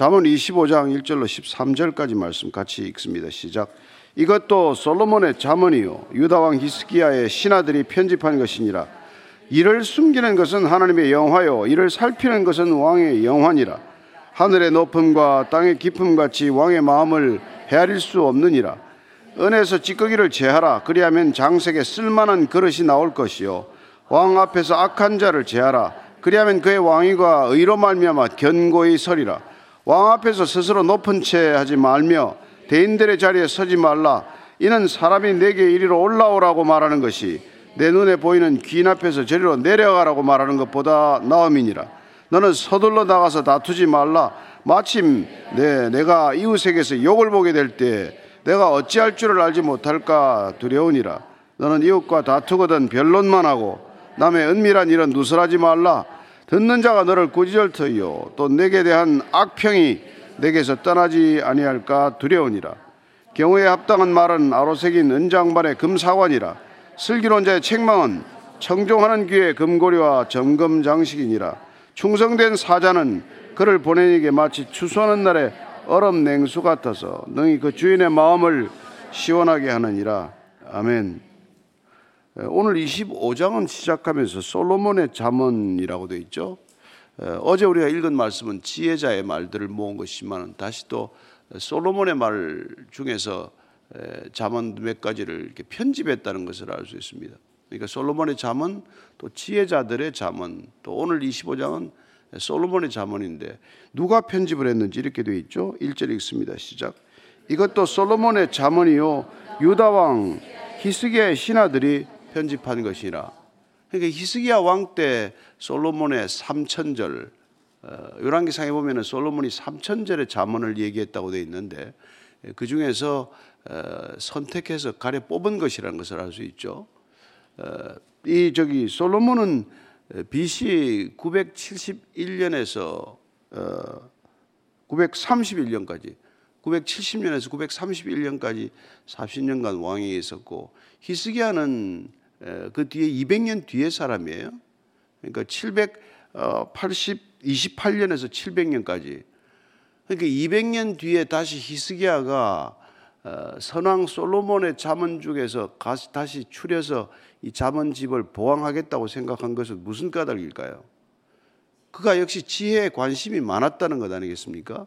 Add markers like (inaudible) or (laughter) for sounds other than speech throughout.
잠언 25장 1절로 13절까지 말씀 같이 읽습니다. 시작. 이것도 솔로몬의 잠언이요 유다 왕 히스기야의 신하들이 편집한 것이니라. 이를 숨기는 것은 하나님의 영화요 이를 살피는 것은 왕의 영환이라. 하늘의 높음과 땅의 깊음 같이 왕의 마음을 헤아릴 수 없느니라. 은에서 찌꺼기를 제하라. 그리하면 장색에 쓸만한 그릇이 나올 것이요 왕 앞에서 악한 자를 제하라. 그리하면 그의 왕위가 의로 말미암아 견고히 서리라. 왕 앞에서 스스로 높은 채 하지 말며 대인들의 자리에 서지 말라. 이는 사람이 내게 이리로 올라오라고 말하는 것이 내 눈에 보이는 귀인 앞에서 저리로 내려가라고 말하는 것보다 나음이니라. 너는 서둘러 나가서 다투지 말라. 마침 내 내가 이웃에게서 욕을 보게 될 때 내가 어찌할 줄을 알지 못할까 두려우니라. 너는 이웃과 다투거든 변론만 하고 남의 은밀한 일은 누설하지 말라. 듣는 자가 너를 꾸짖을 터이요. 또 내게 대한 악평이 내게서 떠나지 아니할까 두려우니라. 경우에 합당한 말은 아로새긴 은장반의 금사관이라. 슬기로운 자의 책망은 청종하는 귀의 금고리와 점검 장식이니라. 충성된 사자는 그를 보내에게 마치 추수하는 날에 얼음 냉수 같아서 능히 그 주인의 마음을 시원하게 하느니라. 아멘. 오늘 25장은 시작하면서 솔로몬의 잠언이라고 되어 있죠. 어제 우리가 읽은 말씀은 지혜자의 말들을 모은 것이지만 다시 또 솔로몬의 말 중에서 잠언 몇 가지를 이렇게 편집했다는 것을 알 수 있습니다. 그러니까 솔로몬의 잠언 또 지혜자들의 잠언 또 오늘 25장은 솔로몬의 잠언인데 누가 편집을 했는지 이렇게 되어 있죠. 1절 읽습니다. 시작. 이것도 솔로몬의 잠언이요 유다 왕 히스기야의 신하들이 편집한 것이라. 그러니까 히스기야 왕 때 솔로몬의 삼천절 어, 열왕기상에 보면은 솔로몬이 삼천절의 잠언을 얘기했다고 되어 있는데 그 중에서 어, 선택해서 가려 뽑은 것이라는 것을 알 수 있죠. 어, 이 저기 솔로몬은 BC 971년에서 931년까지 970년에서 931년까지 40년간 왕이 있었고 히스기야는 그 뒤에 200년 뒤의 사람이에요. 그러니까 780 28년에서 700년까지. 그러니까 200년 뒤에 다시 히스기야가 어, 선왕 솔로몬의 자문 중에서 다시 추려서 이 자문집을 보왕하겠다고 생각한 것은 무슨 까닭일까요? 그가 역시 지혜에 관심이 많았다는 것 아니겠습니까?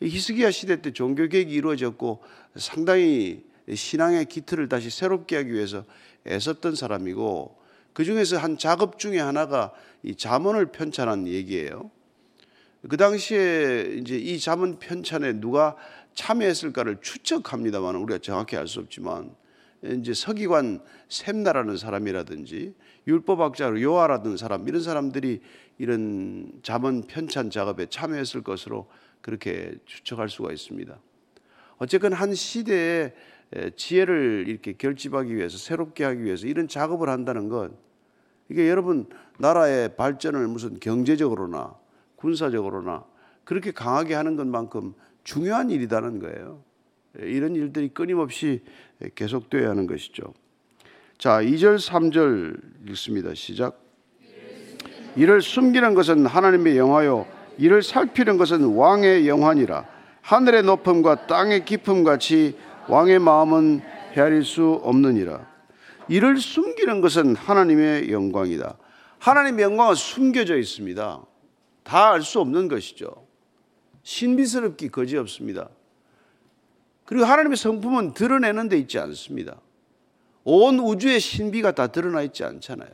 히스기야 시대 때 종교 개혁이 이루어졌고 상당히 신앙의 기틀을 다시 새롭게 하기 위해서 애썼던 사람이고 그 중에서 한 작업 중에 하나가 이 자문을 편찬한 얘기예요. 그 당시에 이제 이 자문 편찬에 누가 참여했을까를 추측합니다만 우리가 정확히 알 수 없지만 이제 서기관 샘나라는 사람이라든지 율법학자 요하라는 사람 이런 사람들이 이런 자문 편찬 작업에 참여했을 것으로 그렇게 추측할 수가 있습니다. 어쨌건 한 시대에 지혜를 이렇게 결집하기 위해서 새롭게 하기 위해서 이런 작업을 한다는 것 이게 여러분 나라의 발전을 무슨 경제적으로나 군사적으로나 그렇게 강하게 하는 것만큼 중요한 일이라는 거예요. 이런 일들이 끊임없이 계속되어야 하는 것이죠. 자, 2절 3절 읽습니다. 시작. 이를 숨기는 것은 하나님의 영화요 이를 살피는 것은 왕의 영환이라 하늘의 높음과 땅의 깊음 같이 왕의 마음은 헤아릴 수 없느니라. 이를 숨기는 것은 하나님의 영광이다. 하나님의 영광은 숨겨져 있습니다. 다 알 수 없는 것이죠. 신비스럽기 거지 없습니다. 그리고 하나님의 성품은 드러내는 데 있지 않습니다. 온 우주의 신비가 다 드러나 있지 않잖아요.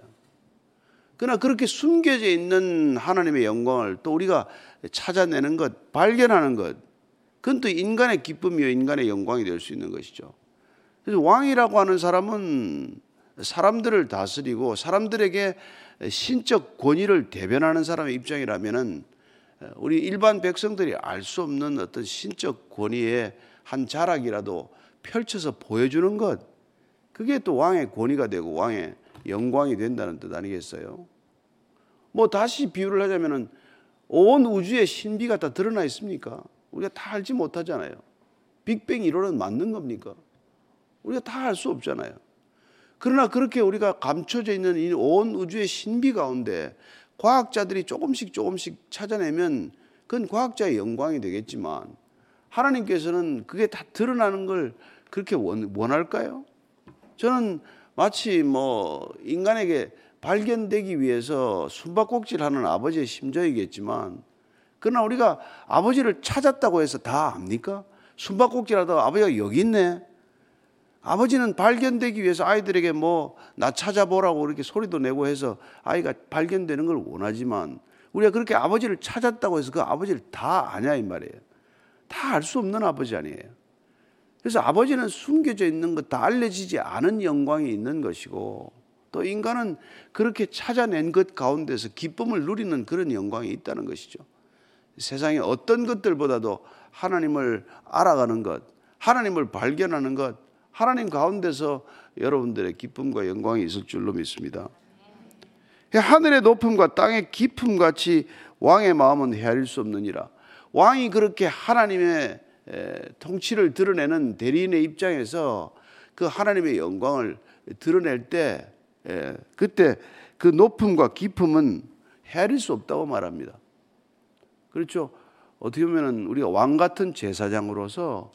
그러나 그렇게 숨겨져 있는 하나님의 영광을 또 우리가 찾아내는 것, 발견하는 것, 그건 또 인간의 기쁨이요, 인간의 영광이 될 수 있는 것이죠. 그래서 왕이라고 하는 사람은 사람들을 다스리고 사람들에게 신적 권위를 대변하는 사람의 입장이라면은 우리 일반 백성들이 알 수 없는 어떤 신적 권위의 한 자락이라도 펼쳐서 보여주는 것, 그게 또 왕의 권위가 되고 왕의 영광이 된다는 뜻 아니겠어요? 뭐 다시 비유를 하자면은 온 우주의 신비가 다 드러나 있습니까? 우리가 다 알지 못하잖아요. 빅뱅 이론은 맞는 겁니까? 우리가 다 알 수 없잖아요. 그러나 그렇게 우리가 감춰져 있는 이 온 우주의 신비 가운데 과학자들이 조금씩 조금씩 찾아내면 그건 과학자의 영광이 되겠지만 하나님께서는 그게 다 드러나는 걸 그렇게 원, 원할까요? 저는 마치 뭐 인간에게 발견되기 위해서 숨바꼭질 하는 아버지의 심정이겠지만 그러나 우리가 아버지를 찾았다고 해서 다 압니까? 숨바꼭질하다가 아버지가 여기 있네. 아버지는 발견되기 위해서 아이들에게 뭐 나 찾아보라고 이렇게 소리도 내고 해서 아이가 발견되는 걸 원하지만 우리가 그렇게 아버지를 찾았다고 해서 그 아버지를 다 아냐 이 말이에요. 다 알 수 없는 아버지 아니에요. 그래서 아버지는 숨겨져 있는 것 다 알려지지 않은 영광이 있는 것이고 또 인간은 그렇게 찾아낸 것 가운데서 기쁨을 누리는 그런 영광이 있다는 것이죠. 세상의 어떤 것들보다도 하나님을 알아가는 것, 하나님을 발견하는 것, 하나님 가운데서 여러분들의 기쁨과 영광이 있을 줄로 믿습니다. 하늘의 높음과 땅의 깊음 같이 왕의 마음은 헤아릴 수 없느니라. 왕이 그렇게 하나님의 통치를 드러내는 대리인의 입장에서 그 하나님의 영광을 드러낼 때 그때 그 높음과 깊음은 헤아릴 수 없다고 말합니다. 그렇죠. 어떻게 보면 우리가 왕 같은 제사장으로서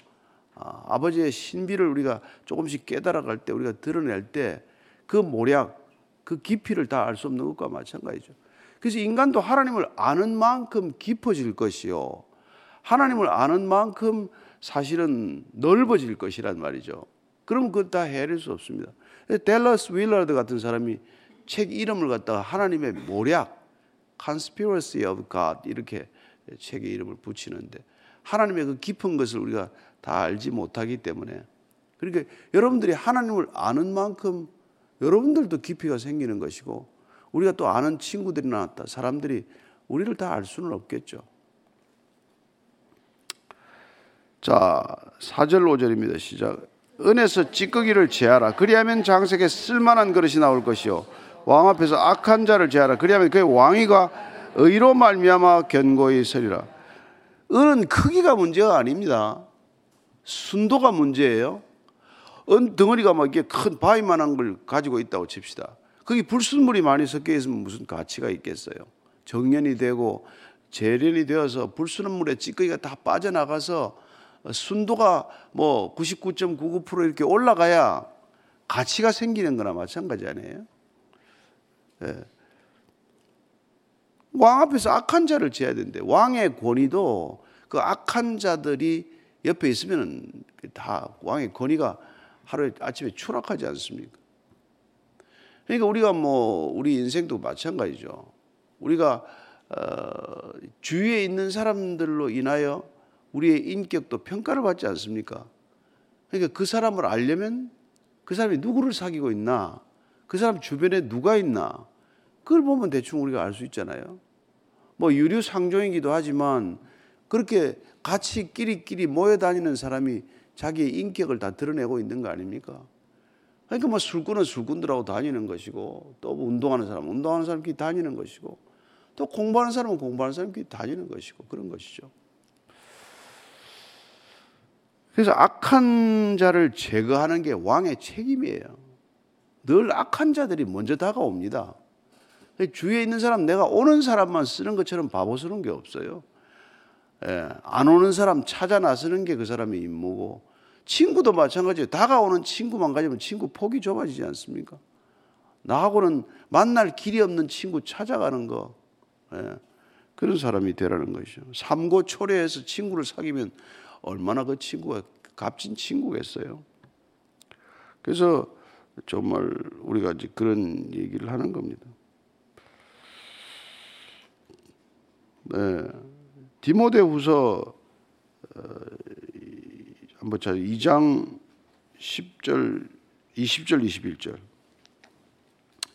아, 아버지의 신비를 우리가 조금씩 깨달아갈 때 우리가 드러낼 때 그 모략, 그 깊이를 다 알 수 없는 것과 마찬가지죠. 그래서 인간도 하나님을 아는 만큼 깊어질 것이요. 하나님을 아는 만큼 사실은 넓어질 것이란 말이죠. 그럼 그것 다 헤아릴 수 없습니다. 델러스 윌러드 같은 사람이 책 이름을 갖다가 하나님의 모략, Conspiracy of God 이렇게 책의 이름을 붙이는데 하나님의 그 깊은 것을 우리가 다 알지 못하기 때문에 그러니까 여러분들이 하나님을 아는 만큼 여러분들도 깊이가 생기는 것이고 우리가 또 아는 친구들이 나왔다. 사람들이 우리를 다 알 수는 없겠죠. 자, 4절 5절입니다. 시작. 은에서 찌꺼기를 제하라. 그리하면 장색에 쓸만한 그릇이 나올 것이요. 왕 앞에서 악한 자를 제하라. 그리하면 그의 왕위가 의로 말미암아 견고히 서리라. 은은 크기가 문제가 아닙니다. 순도가 문제예요. 은 덩어리가 막 이렇게 큰 바위만한 걸 가지고 있다고 칩시다. 거기 불순물이 많이 섞여 있으면 무슨 가치가 있겠어요? 정년이 되고 재련이 되어서 불순물에 찌꺼기가 다 빠져나가서 순도가 뭐 99.99% 이렇게 올라가야 가치가 생기는 거나 마찬가지 아니에요? 네. 왕 앞에서 악한 자를 지어야 되는데 왕의 권위도 그 악한 자들이 옆에 있으면 다 왕의 권위가 하루에 아침에 추락하지 않습니까? 그러니까 우리가 뭐 우리 인생도 마찬가지죠. 우리가 어, 주위에 있는 사람들로 인하여 우리의 인격도 평가를 받지 않습니까? 그러니까 그 사람을 알려면 그 사람이 누구를 사귀고 있나, 그 사람 주변에 누가 있나, 그걸 보면 대충 우리가 알 수 있잖아요. 뭐 유류 상종이기도 하지만 그렇게 같이 끼리끼리 모여 다니는 사람이 자기의 인격을 다 드러내고 있는 거 아닙니까? 그러니까 뭐 술꾼은 술꾼들하고 다니는 것이고 또 운동하는 사람은 운동하는 사람끼리 다니는 것이고 또 공부하는 사람은 공부하는 사람끼리 다니는 것이고 그런 것이죠. 그래서 악한 자를 제거하는 게 왕의 책임이에요. 늘 악한 자들이 먼저 다가옵니다. 주위에 있는 사람, 내가 오는 사람만 쓰는 것처럼 바보스러운 게 없어요. 예, 안 오는 사람 찾아 나서는 게 그 사람의 임무고, 친구도 마찬가지예요. 다가오는 친구만 가지면 친구 폭이 좁아지지 않습니까? 나하고는 만날 길이 없는 친구 찾아가는 거, 예, 그런 사람이 되라는 것이죠. 삼고초려해서 친구를 사귀면 얼마나 그 친구가 값진 친구겠어요. 그래서 정말 우리가 이제 그런 얘기를 하는 겁니다. 디모데후서 어, 한번 자 2장 10절 20절 21절.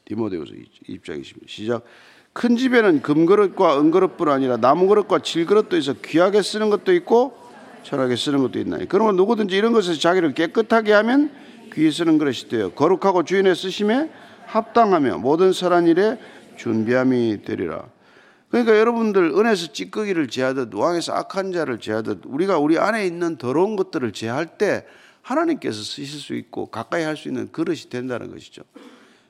디모데후서 2장 20절. 시작. 큰 집에는 금그릇과 은그릇뿐 아니라 나무그릇과 질그릇도 있어 귀하게 쓰는 것도 있고 철하게 쓰는 것도 있나니. 그러면 누구든지 이런 것에서 자기를 깨끗하게 하면 귀히 쓰는 그릇이 되어 거룩하고 주인의 쓰심에 합당하며 모든 선한 일에 준비함이 되리라. 그러니까 여러분들 은에서 찌꺼기를 제하듯 왕에서 악한 자를 제하듯 우리가 우리 안에 있는 더러운 것들을 제할 때 하나님께서 쓰실 수 있고 가까이 할 수 있는 그릇이 된다는 것이죠.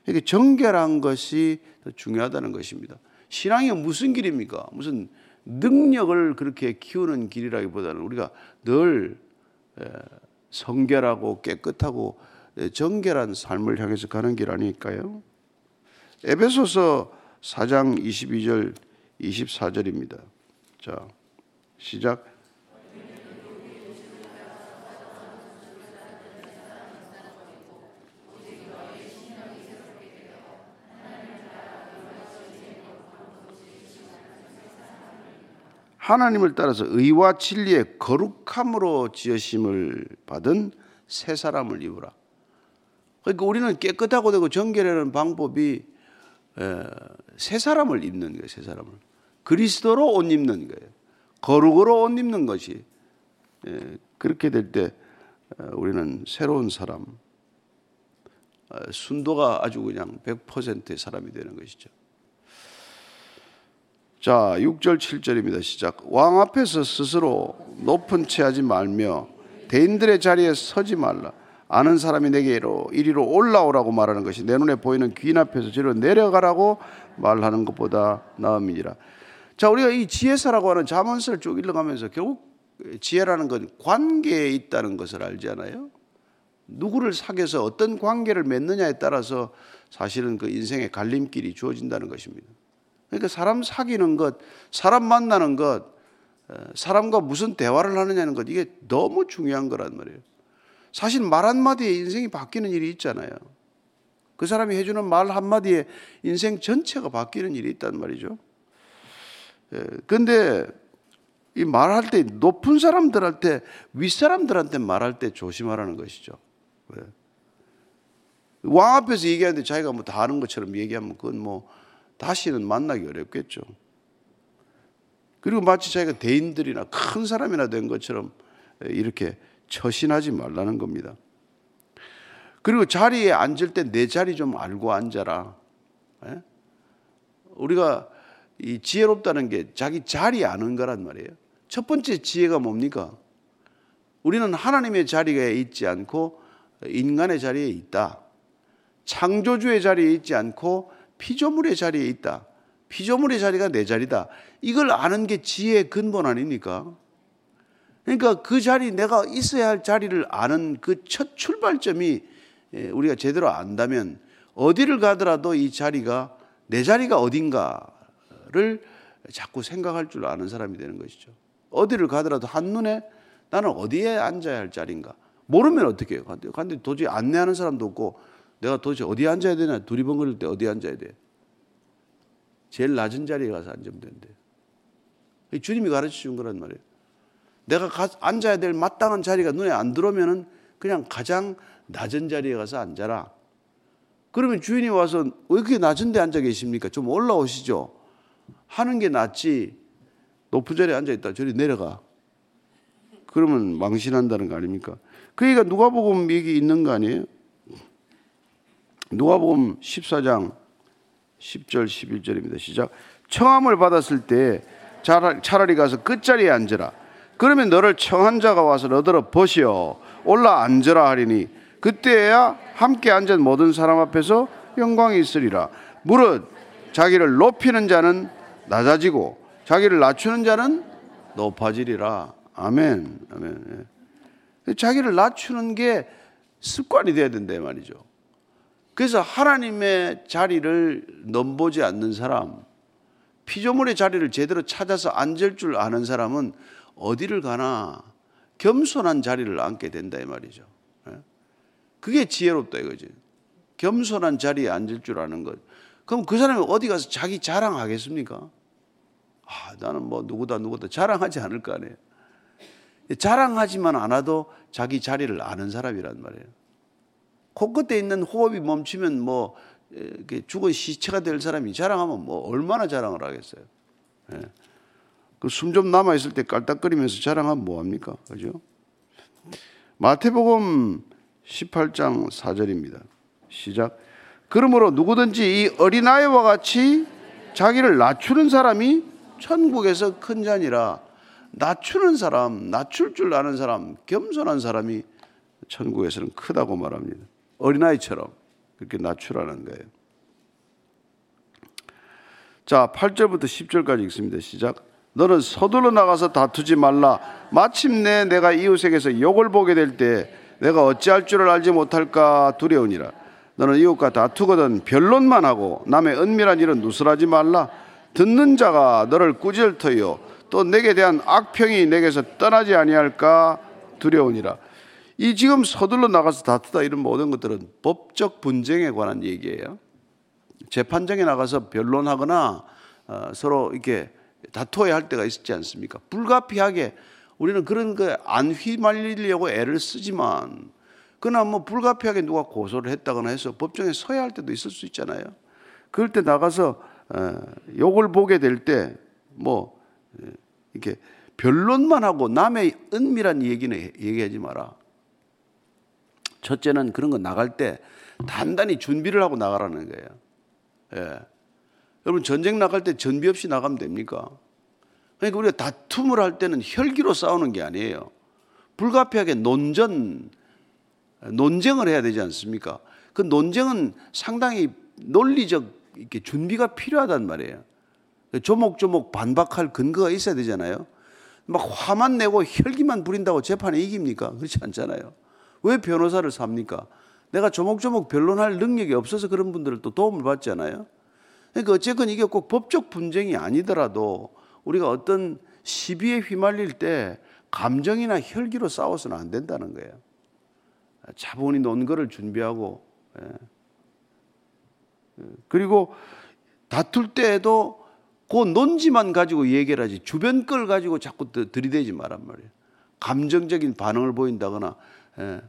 이게 정결한 것이 더 중요하다는 것입니다. 신앙이 무슨 길입니까? 무슨 능력을 그렇게 키우는 길이라기보다는 우리가 늘 성결하고 깨끗하고 정결한 삶을 향해서 가는 길 아닐까요? 에베소서 4장 22절 24절입니다. 자, 시작. 하나님을 따라서 의와 진리의 거룩함으로 지으심을 받은 새 사람을 입으라. 그러니까 우리는 깨끗하고 되고 정결하는 방법이 새 사람을 입는 거예요. 새 사람을 그리스도로 옷 입는 거예요. 거룩으로 옷 입는 것이 그렇게 될 때 우리는 새로운 사람, 순도가 아주 그냥 100%의 사람이 되는 것이죠. 자, 6절 7절입니다. 시작. 왕 앞에서 스스로 높은 채 하지 말며 대인들의 자리에 서지 말라. 아는 사람이 내게로 이리로 올라오라고 말하는 것이 내 눈에 보이는 귀인 앞에서 저리로 내려가라고 말하는 것보다 나음이니라. 자, 우리가 이 지혜사라고 하는 자문서를 쭉 읽어가면서 결국 지혜라는 건 관계에 있다는 것을 알잖아요. 누구를 사귀어서 어떤 관계를 맺느냐에 따라서 사실은 그 인생의 갈림길이 주어진다는 것입니다. 그러니까 사람 사귀는 것, 사람 만나는 것, 사람과 무슨 대화를 하느냐는 것, 이게 너무 중요한 거란 말이에요. 사실 말 한마디에 인생이 바뀌는 일이 있잖아요. 그 사람이 해주는 말 한마디에 인생 전체가 바뀌는 일이 있단 말이죠. 근데 이 말할 때 높은 사람들한테 윗사람들한테 말할 때 조심하라는 것이죠. 왜? 왕 앞에서 얘기하는데 자기가 뭐 다 아는 것처럼 얘기하면 그건 뭐 다시는 만나기 어렵겠죠. 그리고 마치 자기가 대인들이나 큰 사람이나 된 것처럼 이렇게 처신하지 말라는 겁니다. 그리고 자리에 앉을 때 내 자리 좀 알고 앉아라. 예? 우리가 이 지혜롭다는 게 자기 자리 아는 거란 말이에요. 첫 번째 지혜가 뭡니까? 우리는 하나님의 자리에 있지 않고 인간의 자리에 있다. 창조주의 자리에 있지 않고 피조물의 자리에 있다. 피조물의 자리가 내 자리다. 이걸 아는 게 지혜의 근본 아닙니까? 그러니까 그 자리, 내가 있어야 할 자리를 아는 그 첫 출발점이 예, 우리가 제대로 안다면 어디를 가더라도 이 자리가 내 자리가 어딘가 를 자꾸 생각할 줄 아는 사람이 되는 것이죠. 어디를 가더라도 한눈에 나는 어디에 앉아야 할 자리인가. 모르면 어떻게 해요? 근데 도저히 안내하는 사람도 없고 내가 도대체 어디 앉아야 되나 두리번거릴 때 어디 앉아야 돼? 제일 낮은 자리에 가서 앉으면 된대. 주님이 가르쳐 준 거란 말이에요. 내가 가, 앉아야 될 마땅한 자리가 눈에 안 들어오면은 그냥 가장 낮은 자리에 가서 앉아라. 그러면 주인이 와서 왜 그렇게 낮은 데 앉아 계십니까? 좀 올라오시죠. 하는 게 낫지. 높은 자리에 앉아 있다. 저리 내려가. 그러면 망신한다는 거 아닙니까? 그러니까 누가복음 얘기 있는 거 아니에요? 누가복음 14장 10절 11절입니다. 시작. 청함을 받았을 때 차라리 가서 끝자리에 앉으라. 그러면 너를 청한 자가 와서 너더러 버시어 올라 앉으라 하리니 그때야 함께 앉은 모든 사람 앞에서 영광이 있으리라. 무릇 자기를 높이는 자는 낮아지고 자기를 낮추는 자는 높아지리라. 아멘. 아멘. 예. 자기를 낮추는 게 습관이 돼야 된다 말이죠. 그래서 하나님의 자리를 넘보지 않는 사람, 피조물의 자리를 제대로 찾아서 앉을 줄 아는 사람은 어디를 가나 겸손한 자리를 앉게 된다 이 말이죠. 예? 그게 지혜롭다 이거지. 겸손한 자리에 앉을 줄 아는 것. 그럼 그 사람이 어디 가서 자기 자랑하겠습니까? 아, 나는 뭐 누구다 누구다 자랑하지 않을 거 아니에요. 자랑하지만 않아도 자기 자리를 아는 사람이란 말이에요. 코끝에 있는 호흡이 멈추면 뭐 죽은 시체가 될 사람이 자랑하면 뭐 얼마나 자랑을 하겠어요. 예. 그숨 좀 남아 있을 때 깔딱거리면서 자랑하면 뭐 합니까? 그죠? 마태복음 18장 4절입니다. 시작. 그러므로 누구든지 이 어린아이와 같이 자기를 낮추는 사람이 천국에서 큰 자니라. 낮추는 사람, 낮출 줄 아는 사람, 겸손한 사람이 천국에서는 크다고 말합니다. 어린아이처럼 그렇게 낮추라는 거예요. 자, 8절부터 10절까지 읽습니다. 시작. 너는 서둘러 나가서 다투지 말라. 마침내 내가 이웃에게서 욕을 보게 될 때 내가 어찌할 줄을 알지 못할까 두려우니라. 너는 이웃과 다투거든 변론만 하고 남의 은밀한 일은 누설하지 말라. 듣는 자가 너를 꾸짖을 터요. 또 내게 대한 악평이 내게서 떠나지 아니할까 두려우니라. 이 지금 서둘러 나가서 다투다 이런 모든 것들은 법적 분쟁에 관한 얘기예요. 재판정에 나가서 변론하거나 어, 서로 이렇게 다투어야 할 때가 있지 않습니까? 불가피하게 우리는 그런 거안 휘말리려고 애를 쓰지만 그러나 뭐 불가피하게 누가 고소를 했다거나 해서 법정에 서야 할 때도 있을 수 있잖아요. 그럴 때 나가서 어, 욕을 보게 될 때뭐 어, 이렇게 변론만 하고 남의 은밀한 얘기는 얘기하지 마라. 첫째는 그런 거 나갈 때 단단히 준비를 하고 나가라는 거예요. 예. 여러분 전쟁 나갈 때 전비 없이 나가면 됩니까? 그러니까 우리가 다툼을 할 때는 혈기로 싸우는 게 아니에요. 불가피하게 논전, 논쟁을 해야 되지 않습니까? 그 논쟁은 상당히 논리적 이렇게 준비가 필요하단 말이에요. 조목조목 반박할 근거가 있어야 되잖아요. 막 화만 내고 혈기만 부린다고 재판에 이깁니까? 그렇지 않잖아요. 왜 변호사를 삽니까? 내가 조목조목 변론할 능력이 없어서 그런 분들을 또 도움을 받잖아요. 그러니까 어쨌건 이게 꼭 법적 분쟁이 아니더라도 우리가 어떤 시비에 휘말릴 때 감정이나 혈기로 싸워서는 안 된다는 거예요. 자본이 논거를 준비하고 예. 예. 그리고 다툴 때에도 그 논지만 가지고 얘기를 하지 주변 걸 가지고 자꾸 들이대지 말란 말이에요. 감정적인 반응을 보인다거나 예.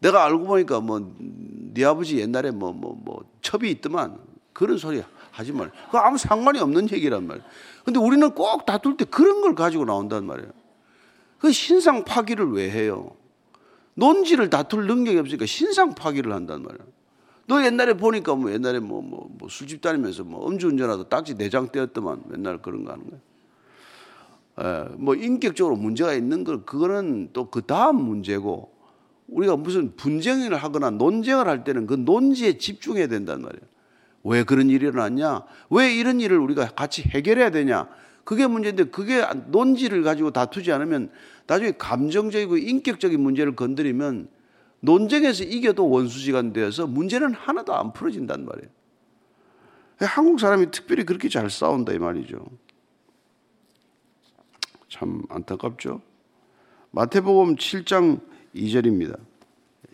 내가 알고 보니까 뭐 네 아버지 옛날에 뭐뭐뭐 뭐, 뭐 첩이 있더만 그런 소리 하지 말. 그 아무 상관이 없는 얘기란 말이에요. 근데 우리는 꼭 다툴 때 그런 걸 가지고 나온단 말이에요. 그 신상 파기를 왜 해요? 논지를 다툴 능력이 없으니까 신상 파기를 한단 말이에요. 너 옛날에 보니까 뭐 옛날에 뭐, 뭐, 뭐 술집 다니면서 뭐 음주운전하다 딱지 내장 떼었더만 맨날 그런 거 하는 거예요. 에, 뭐 인격적으로 문제가 있는 걸 그거는 또 그 다음 문제고 우리가 무슨 분쟁을 하거나 논쟁을 할 때는 그 논지에 집중해야 된단 말이에요. 왜 그런 일이 일어났냐? 왜 이런 일을 우리가 같이 해결해야 되냐? 그게 문제인데 그게 논지를 가지고 다투지 않으면 나중에 감정적이고 인격적인 문제를 건드리면 논쟁에서 이겨도 원수지간 되어서 문제는 하나도 안 풀어진단 말이에요. 한국 사람이 특별히 그렇게 잘 싸운다 이 말이죠. 참 안타깝죠. 마태복음 7장 2절입니다.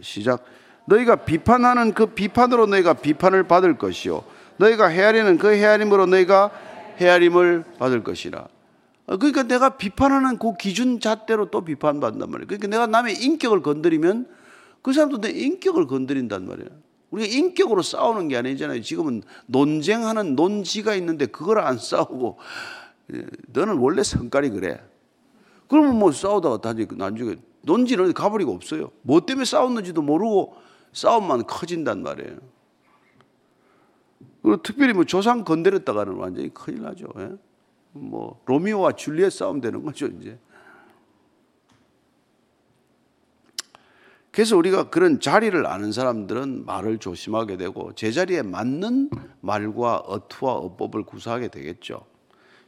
시작. 너희가 비판하는 그 비판으로 너희가 비판을 받을 것이요 너희가 헤아리는 그 헤아림으로 너희가 헤아림을 받을 것이라. 어, 그러니까 내가 비판하는 그 기준 잣대로 또 비판받는단 말이에요. 그러니까 내가 남의 인격을 건드리면 그 사람도 내 인격을 건드린단 말이에요. 우리가 인격으로 싸우는 게 아니잖아요. 지금은 논쟁하는 논지가 있는데 그걸 안 싸우고 예, 너는 원래 성깔이 그래. 그러면 뭐 싸우다가 나중에 논지는 가버리고 없어요. 뭐 때문에 싸웠는지도 모르고 싸움만 커진단 말이에요. 그리고 특별히 뭐 조상 건드렸다가는 완전히 큰일 나죠. 예? 뭐 로미오와 줄리엣 싸움 되는 거죠 이제. 그래서 우리가 그런 자리를 아는 사람들은 말을 조심하게 되고 제자리에 맞는 말과 어투와 어법을 구사하게 되겠죠.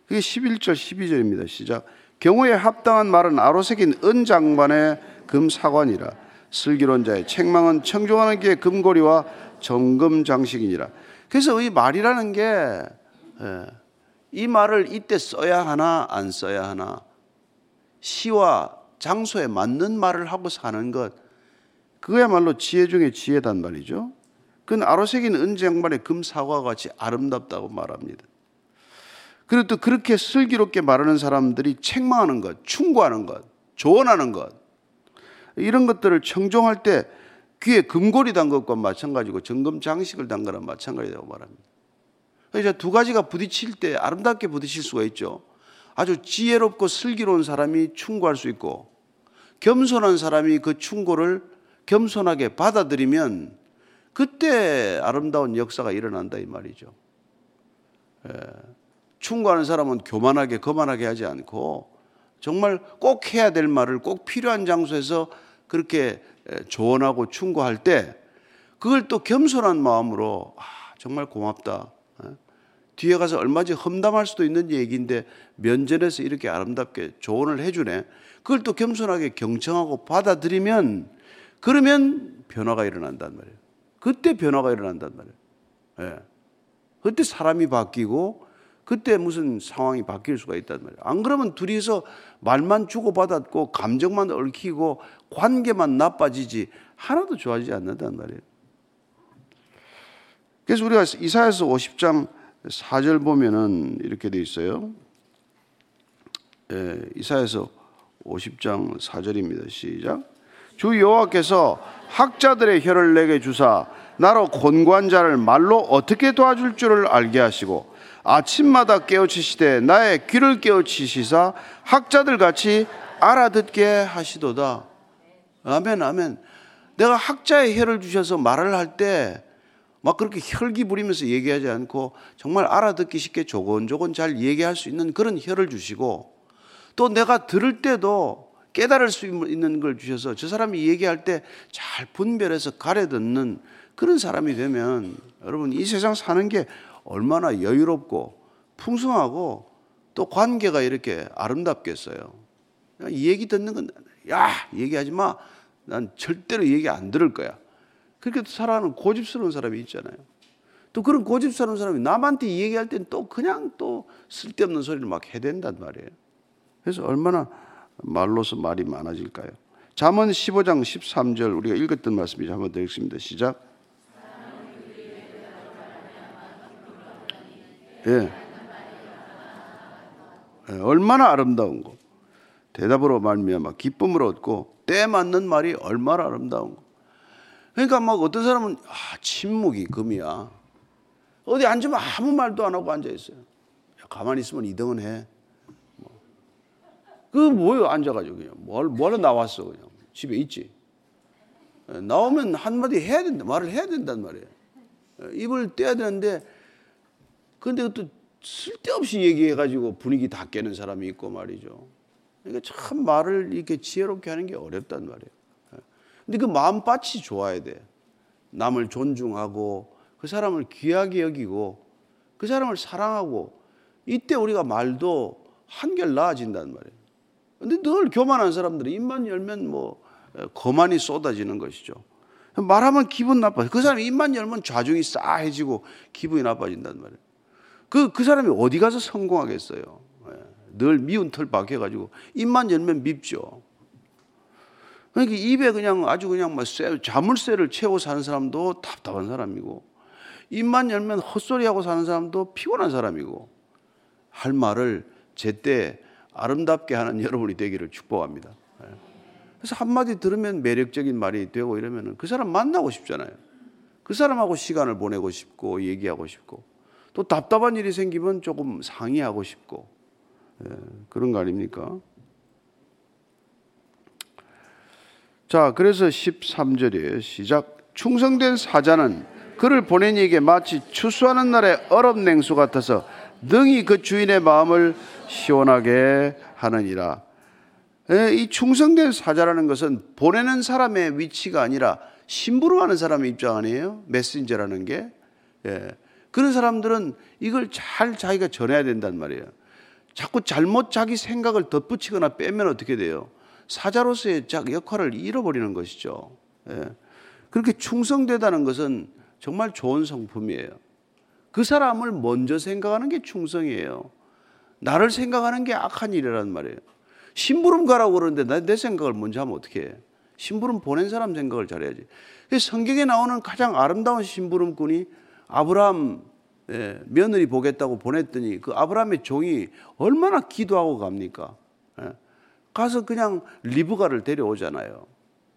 그게 11절 12절입니다. 시작. 경우에 합당한 말은 아로새긴 은장반의 금사관이라 슬기론자의 책망은 청종하는 게 금고리와 정금 장식이니라. 그래서 이 말이라는 게이 예, 말을 이때 써야 하나 안 써야 하나 시와 장소에 맞는 말을 하고 사는 것 그거야말로 지혜 중에 지혜단 말이죠. 그건 아로새긴 은재 양반의 금사과 같이 아름답다고 말합니다. 그리고 또 그렇게 슬기롭게 말하는 사람들이 책망하는 것, 충고하는 것, 조언하는 것, 이런 것들을 청종할 때 귀에 금고리 단 것과 마찬가지고 정금 장식을 단 거랑 마찬가지라고 말합니다. 그래서 두 가지가 부딪힐 때 아름답게 부딪힐 수가 있죠. 아주 지혜롭고 슬기로운 사람이 충고할 수 있고 겸손한 사람이 그 충고를 겸손하게 받아들이면 그때 아름다운 역사가 일어난다 이 말이죠. 예. 충고하는 사람은 교만하게 거만하게 하지 않고 정말 꼭 해야 될 말을 꼭 필요한 장소에서 그렇게 조언하고 충고할 때 그걸 또 겸손한 마음으로 아, 정말 고맙다. 어? 뒤에 가서 얼마지 험담할 수도 있는 얘기인데 면전에서 이렇게 아름답게 조언을 해주네. 그걸 또 겸손하게 경청하고 받아들이면 그러면 변화가 일어난단 말이에요. 그때 변화가 일어난단 말이에요. 예. 그때 사람이 바뀌고 그때 무슨 상황이 바뀔 수가 있단 말이에요. 안 그러면 둘이서 말만 주고받았고 감정만 얽히고 관계만 나빠지지 하나도 좋아지지 않는단 말이에요. 그래서 우리가 이사야서 50장 4절 보면은 이렇게 돼 있어요. 예, 이사야서 50장 4절입니다. 시작. 주 여호와께서 학자들의 혀를 내게 주사 나로 곤고한 자를 말로 어떻게 도와줄 줄을 알게 하시고 아침마다 깨우치시되 나의 귀를 깨우치시사 학자들 같이 알아듣게 하시도다. 아멘, 아멘. 내가 학자의 혀를 주셔서 말을 할 때 막 그렇게 혈기 부리면서 얘기하지 않고 정말 알아듣기 쉽게 조곤조곤 잘 얘기할 수 있는 그런 혀를 주시고 또 내가 들을 때도 깨달을 수 있는 걸 주셔서 저 사람이 얘기할 때 잘 분별해서 가려 듣는 그런 사람이 되면 여러분 이 세상 사는 게 얼마나 여유롭고 풍성하고 또 관계가 이렇게 아름답겠어요. 이 얘기 듣는 건, 야, 얘기하지 마. 난 절대로 얘기 안 들을 거야. 그렇게 살아가는 고집스러운 사람이 있잖아요. 또 그런 고집스러운 사람이 남한테 얘기할 땐 또 그냥 또 쓸데없는 소리를 막 해댄단 말이에요. 그래서 얼마나 말로서 말이 많아질까요? 잠언 15장 13절 우리가 읽었던 말씀이죠. 한번 더 읽습니다. 시작. 예. 예. 얼마나 아름다운 거. 대답으로 말미암아 기쁨을 얻고 때 맞는 말이 얼마나 아름다운 거. 그러니까 막 어떤 사람은 아, 침묵이 금이야. 어디 앉으면 아무 말도 안 하고 앉아 있어요. 가만히 있으면 이등은 해. 뭐. 그 뭐요 앉아가지고 그냥 뭘 뭐로 나왔어 그냥 집에 있지. 예, 나오면 한마디 해야 된다 말을 해야 된단 말이에요. 예, 입을 떼야 되는데 근데 또 쓸데없이 얘기해가지고 분위기 다 깨는 사람이 있고 말이죠. 그러니까 참 말을 이렇게 지혜롭게 하는 게 어렵단 말이에요. 근데 그 마음밭이 좋아야 돼. 남을 존중하고 그 사람을 귀하게 여기고 그 사람을 사랑하고 이때 우리가 말도 한결 나아진단 말이에요. 근데 늘 교만한 사람들은 입만 열면 뭐 거만이 쏟아지는 것이죠. 말하면 기분 나빠. 그 사람이 입만 열면 좌중이 싸해지고 기분이 나빠진단 말이에요. 그, 그 사람이 어디 가서 성공하겠어요? 예. 늘 미운 털 박혀가지고 입만 열면 밉죠. 그러니까 입에 그냥 아주 그냥 뭐 쇠, 자물쇠를 채워 사는 사람도 답답한 사람이고 입만 열면 헛소리하고 사는 사람도 피곤한 사람이고 할 말을 제때 아름답게 하는 (laughs) 여러분이 되기를 축복합니다. 예. 그래서 한마디 들으면 매력적인 말이 되고 이러면 그 사람 만나고 싶잖아요. 그 사람하고 시간을 보내고 싶고 얘기하고 싶고 또 답답한 일이 생기면 조금 상의하고 싶고 예, 그런 거 아닙니까? 자, 그래서 13절에 시작. 충성된 사자는 그를 보낸 이에게 마치 추수하는 날의 얼음 냉수 같아서 능히 그 주인의 마음을 시원하게 하느니라. 예, 이 충성된 사자라는 것은 보내는 사람의 위치가 아니라 심부름하는 사람의 입장 아니에요? 메신저라는 게. 예. 그런 사람들은 이걸 잘 자기가 전해야 된단 말이에요. 자꾸 잘못 자기 생각을 덧붙이거나 빼면 어떻게 돼요? 사자로서의 역할을 잃어버리는 것이죠. 예. 그렇게 충성되다는 것은 정말 좋은 성품이에요. 그 사람을 먼저 생각하는 게 충성이에요. 나를 생각하는 게 악한 일이란 말이에요. 심부름 가라고 그러는데 내 생각을 먼저 하면 어떻게 해? 심부름 보낸 사람 생각을 잘해야지. 성경에 나오는 가장 아름다운 심부름꾼이 아브라함 예, 며느리 보겠다고 보냈더니 그 아브라함의 종이 얼마나 기도하고 갑니까? 예, 가서 그냥 리브가를 데려오잖아요.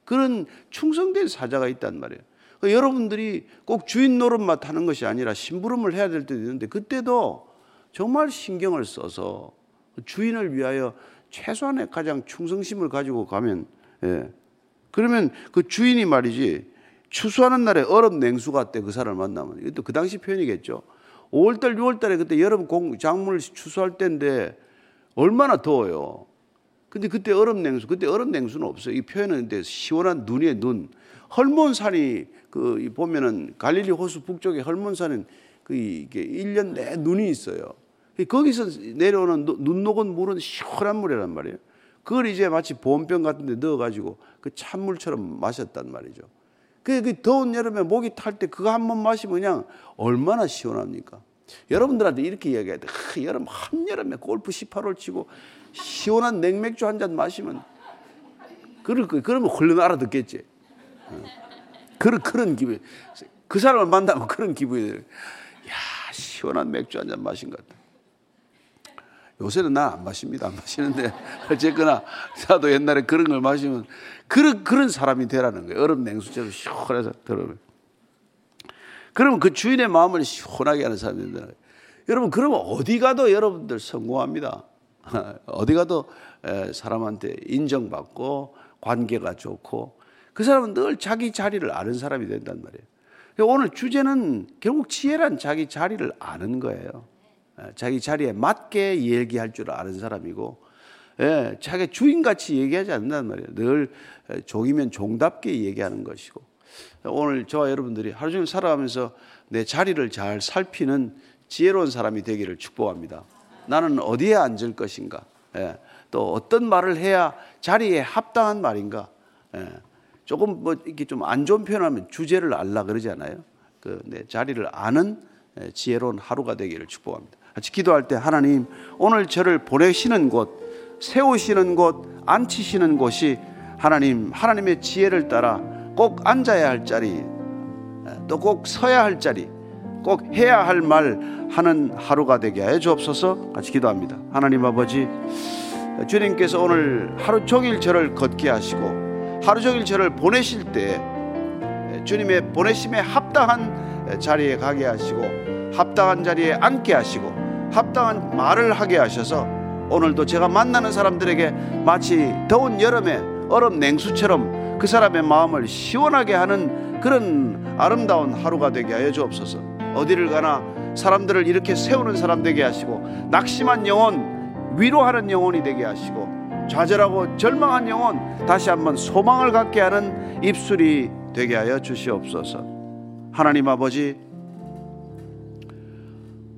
그런 충성된 사자가 있단 말이에요. 그러니까 여러분들이 꼭 주인 노릇만 하는 것이 아니라 심부름을 해야 될 때도 있는데 그때도 정말 신경을 써서 주인을 위하여 최소한의 가장 충성심을 가지고 가면 예. 그러면 그 주인이 말이지 추수하는 날에 얼음 냉수 같대 그 사람을 만나면 이것도 그 당시 표현이겠죠. 5월달 6월달에 그때 여름 공 작물을 추수할 때인데 얼마나 더워요. 근데 그때 얼음 냉수 그때 얼음 냉수는 없어요. 이 표현은 근데 시원한 눈에 눈 헐몬산이 그 보면은 갈릴리 호수 북쪽에 헐몬산은 그 이게 1년 내 눈이 있어요. 거기서 내려오는 눈 녹은 물은 시원한 물이란 말이에요. 그걸 이제 마치 보온병 같은 데 넣어가지고 그 찬물처럼 마셨단 말이죠. 그, 그 더운 여름에 목이 탈 때 그거 한 번 마시면 그냥 얼마나 시원합니까? 여러분들한테 이렇게 이야기해야 돼. 아, 여름, 한여름에 골프 18홀 치고 시원한 냉맥주 한 잔 마시면 그럴 거, 그러면 홀른 알아듣겠지. 어. 그런, 그런 기분. 그 사람을 만나면 그런 기분이 들어요. 야, 시원한 맥주 한 잔 마신 것 같다. 요새는 난안 마십니다. 안 마시는데 (laughs) 어쨌거나 나도 옛날에 그런 걸 마시면 그런 그런 사람이 되라는 거예요. 얼음 냉수처럼 시원해서 들어면. 그러면 그 주인의 마음을 시원하게 하는 사람이 된다. 여러분 그러면 어디 가도 여러분들 성공합니다. (laughs) 어디 가도 사람한테 인정받고 관계가 좋고 그 사람은 늘 자기 자리를 아는 사람이 된단 말이에요. 오늘 주제는 결국 지혜란 자기 자리를 아는 거예요. 자기 자리에 맞게 얘기할 줄 아는 사람이고, 예, 자기 주인같이 얘기하지 않는단 말이에요. 늘 종이면 종답게 얘기하는 것이고. 오늘 저와 여러분들이 하루 종일 살아가면서 내 자리를 잘 살피는 지혜로운 사람이 되기를 축복합니다. 나는 어디에 앉을 것인가? 예, 또 어떤 말을 해야 자리에 합당한 말인가? 예, 조금 뭐 이렇게 좀 안 좋은 표현하면 주제를 알라 그러잖아요. 그 내 자리를 아는 지혜로운 하루가 되기를 축복합니다. 같이 기도할 때 하나님 오늘 저를 보내시는 곳, 세우시는 곳, 앉히시는 곳이 하나님 하나님의 지혜를 따라 꼭 앉아야 할 자리, 또 꼭 서야 할 자리, 꼭 해야 할 말 하는 하루가 되게 하여 주옵소서. 같이 기도합니다. 하나님 아버지, 주님께서 오늘 하루 종일 저를 걷게 하시고 하루 종일 저를 보내실 때 주님의 보내심에 합당한 자리에 가게 하시고 합당한 자리에 앉게 하시고 합당한 말을 하게 하셔서 오늘도 제가 만나는 사람들에게 마치 더운 여름에 얼음 냉수처럼 그 사람의 마음을 시원하게 하는 그런 아름다운 하루가 되게 하여 주옵소서. 어디를 가나 사람들을 이렇게 세우는 사람 되게 하시고 낙심한 영혼 위로하는 영혼이 되게 하시고 좌절하고 절망한 영혼 다시 한번 소망을 갖게 하는 입술이 되게 하여 주시옵소서. 하나님 아버지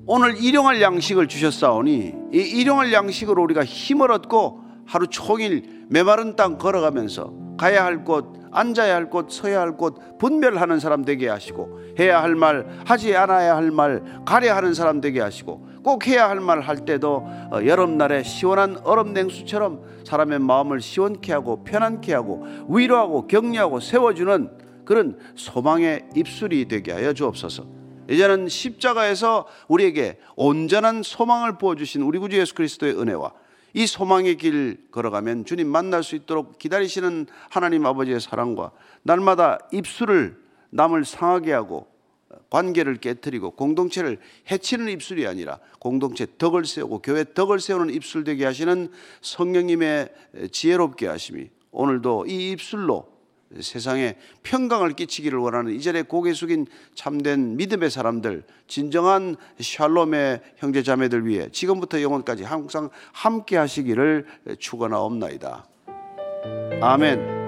오늘 일용할 양식을 주셨사오니 이 일용할 양식으로 우리가 힘을 얻고 하루 종일 메마른 땅 걸어가면서 가야 할 곳, 앉아야 할 곳, 서야 할 곳 분별하는 사람 되게 하시고 해야 할 말, 하지 않아야 할 말 가려 하는 사람 되게 하시고 꼭 해야 할 말 할 때도 어, 여름날에 시원한 얼음 냉수처럼 사람의 마음을 시원케 하고 편안케 하고 위로하고 격려하고 세워주는 그런 소망의 입술이 되게 하여 주옵소서. 이제는 십자가에서 우리에게 온전한 소망을 부어주신 우리 구주 예수 그리스도의 은혜와 이 소망의 길 걸어가면 주님 만날 수 있도록 기다리시는 하나님 아버지의 사랑과 날마다 입술을 남을 상하게 하고 관계를 깨뜨리고 공동체를 해치는 입술이 아니라 공동체 덕을 세우고 교회 덕을 세우는 입술 되게 하시는 성령님의 지혜롭게 하심이 오늘도 이 입술로 세상에 평강을 끼치기를 원하는 이전에 고개 숙인 참된 믿음의 사람들, 진정한 샬롬의 형제 자매들 위해 지금부터 영원까지 항상 함께 하시기를 축원하옵나이다. 아멘.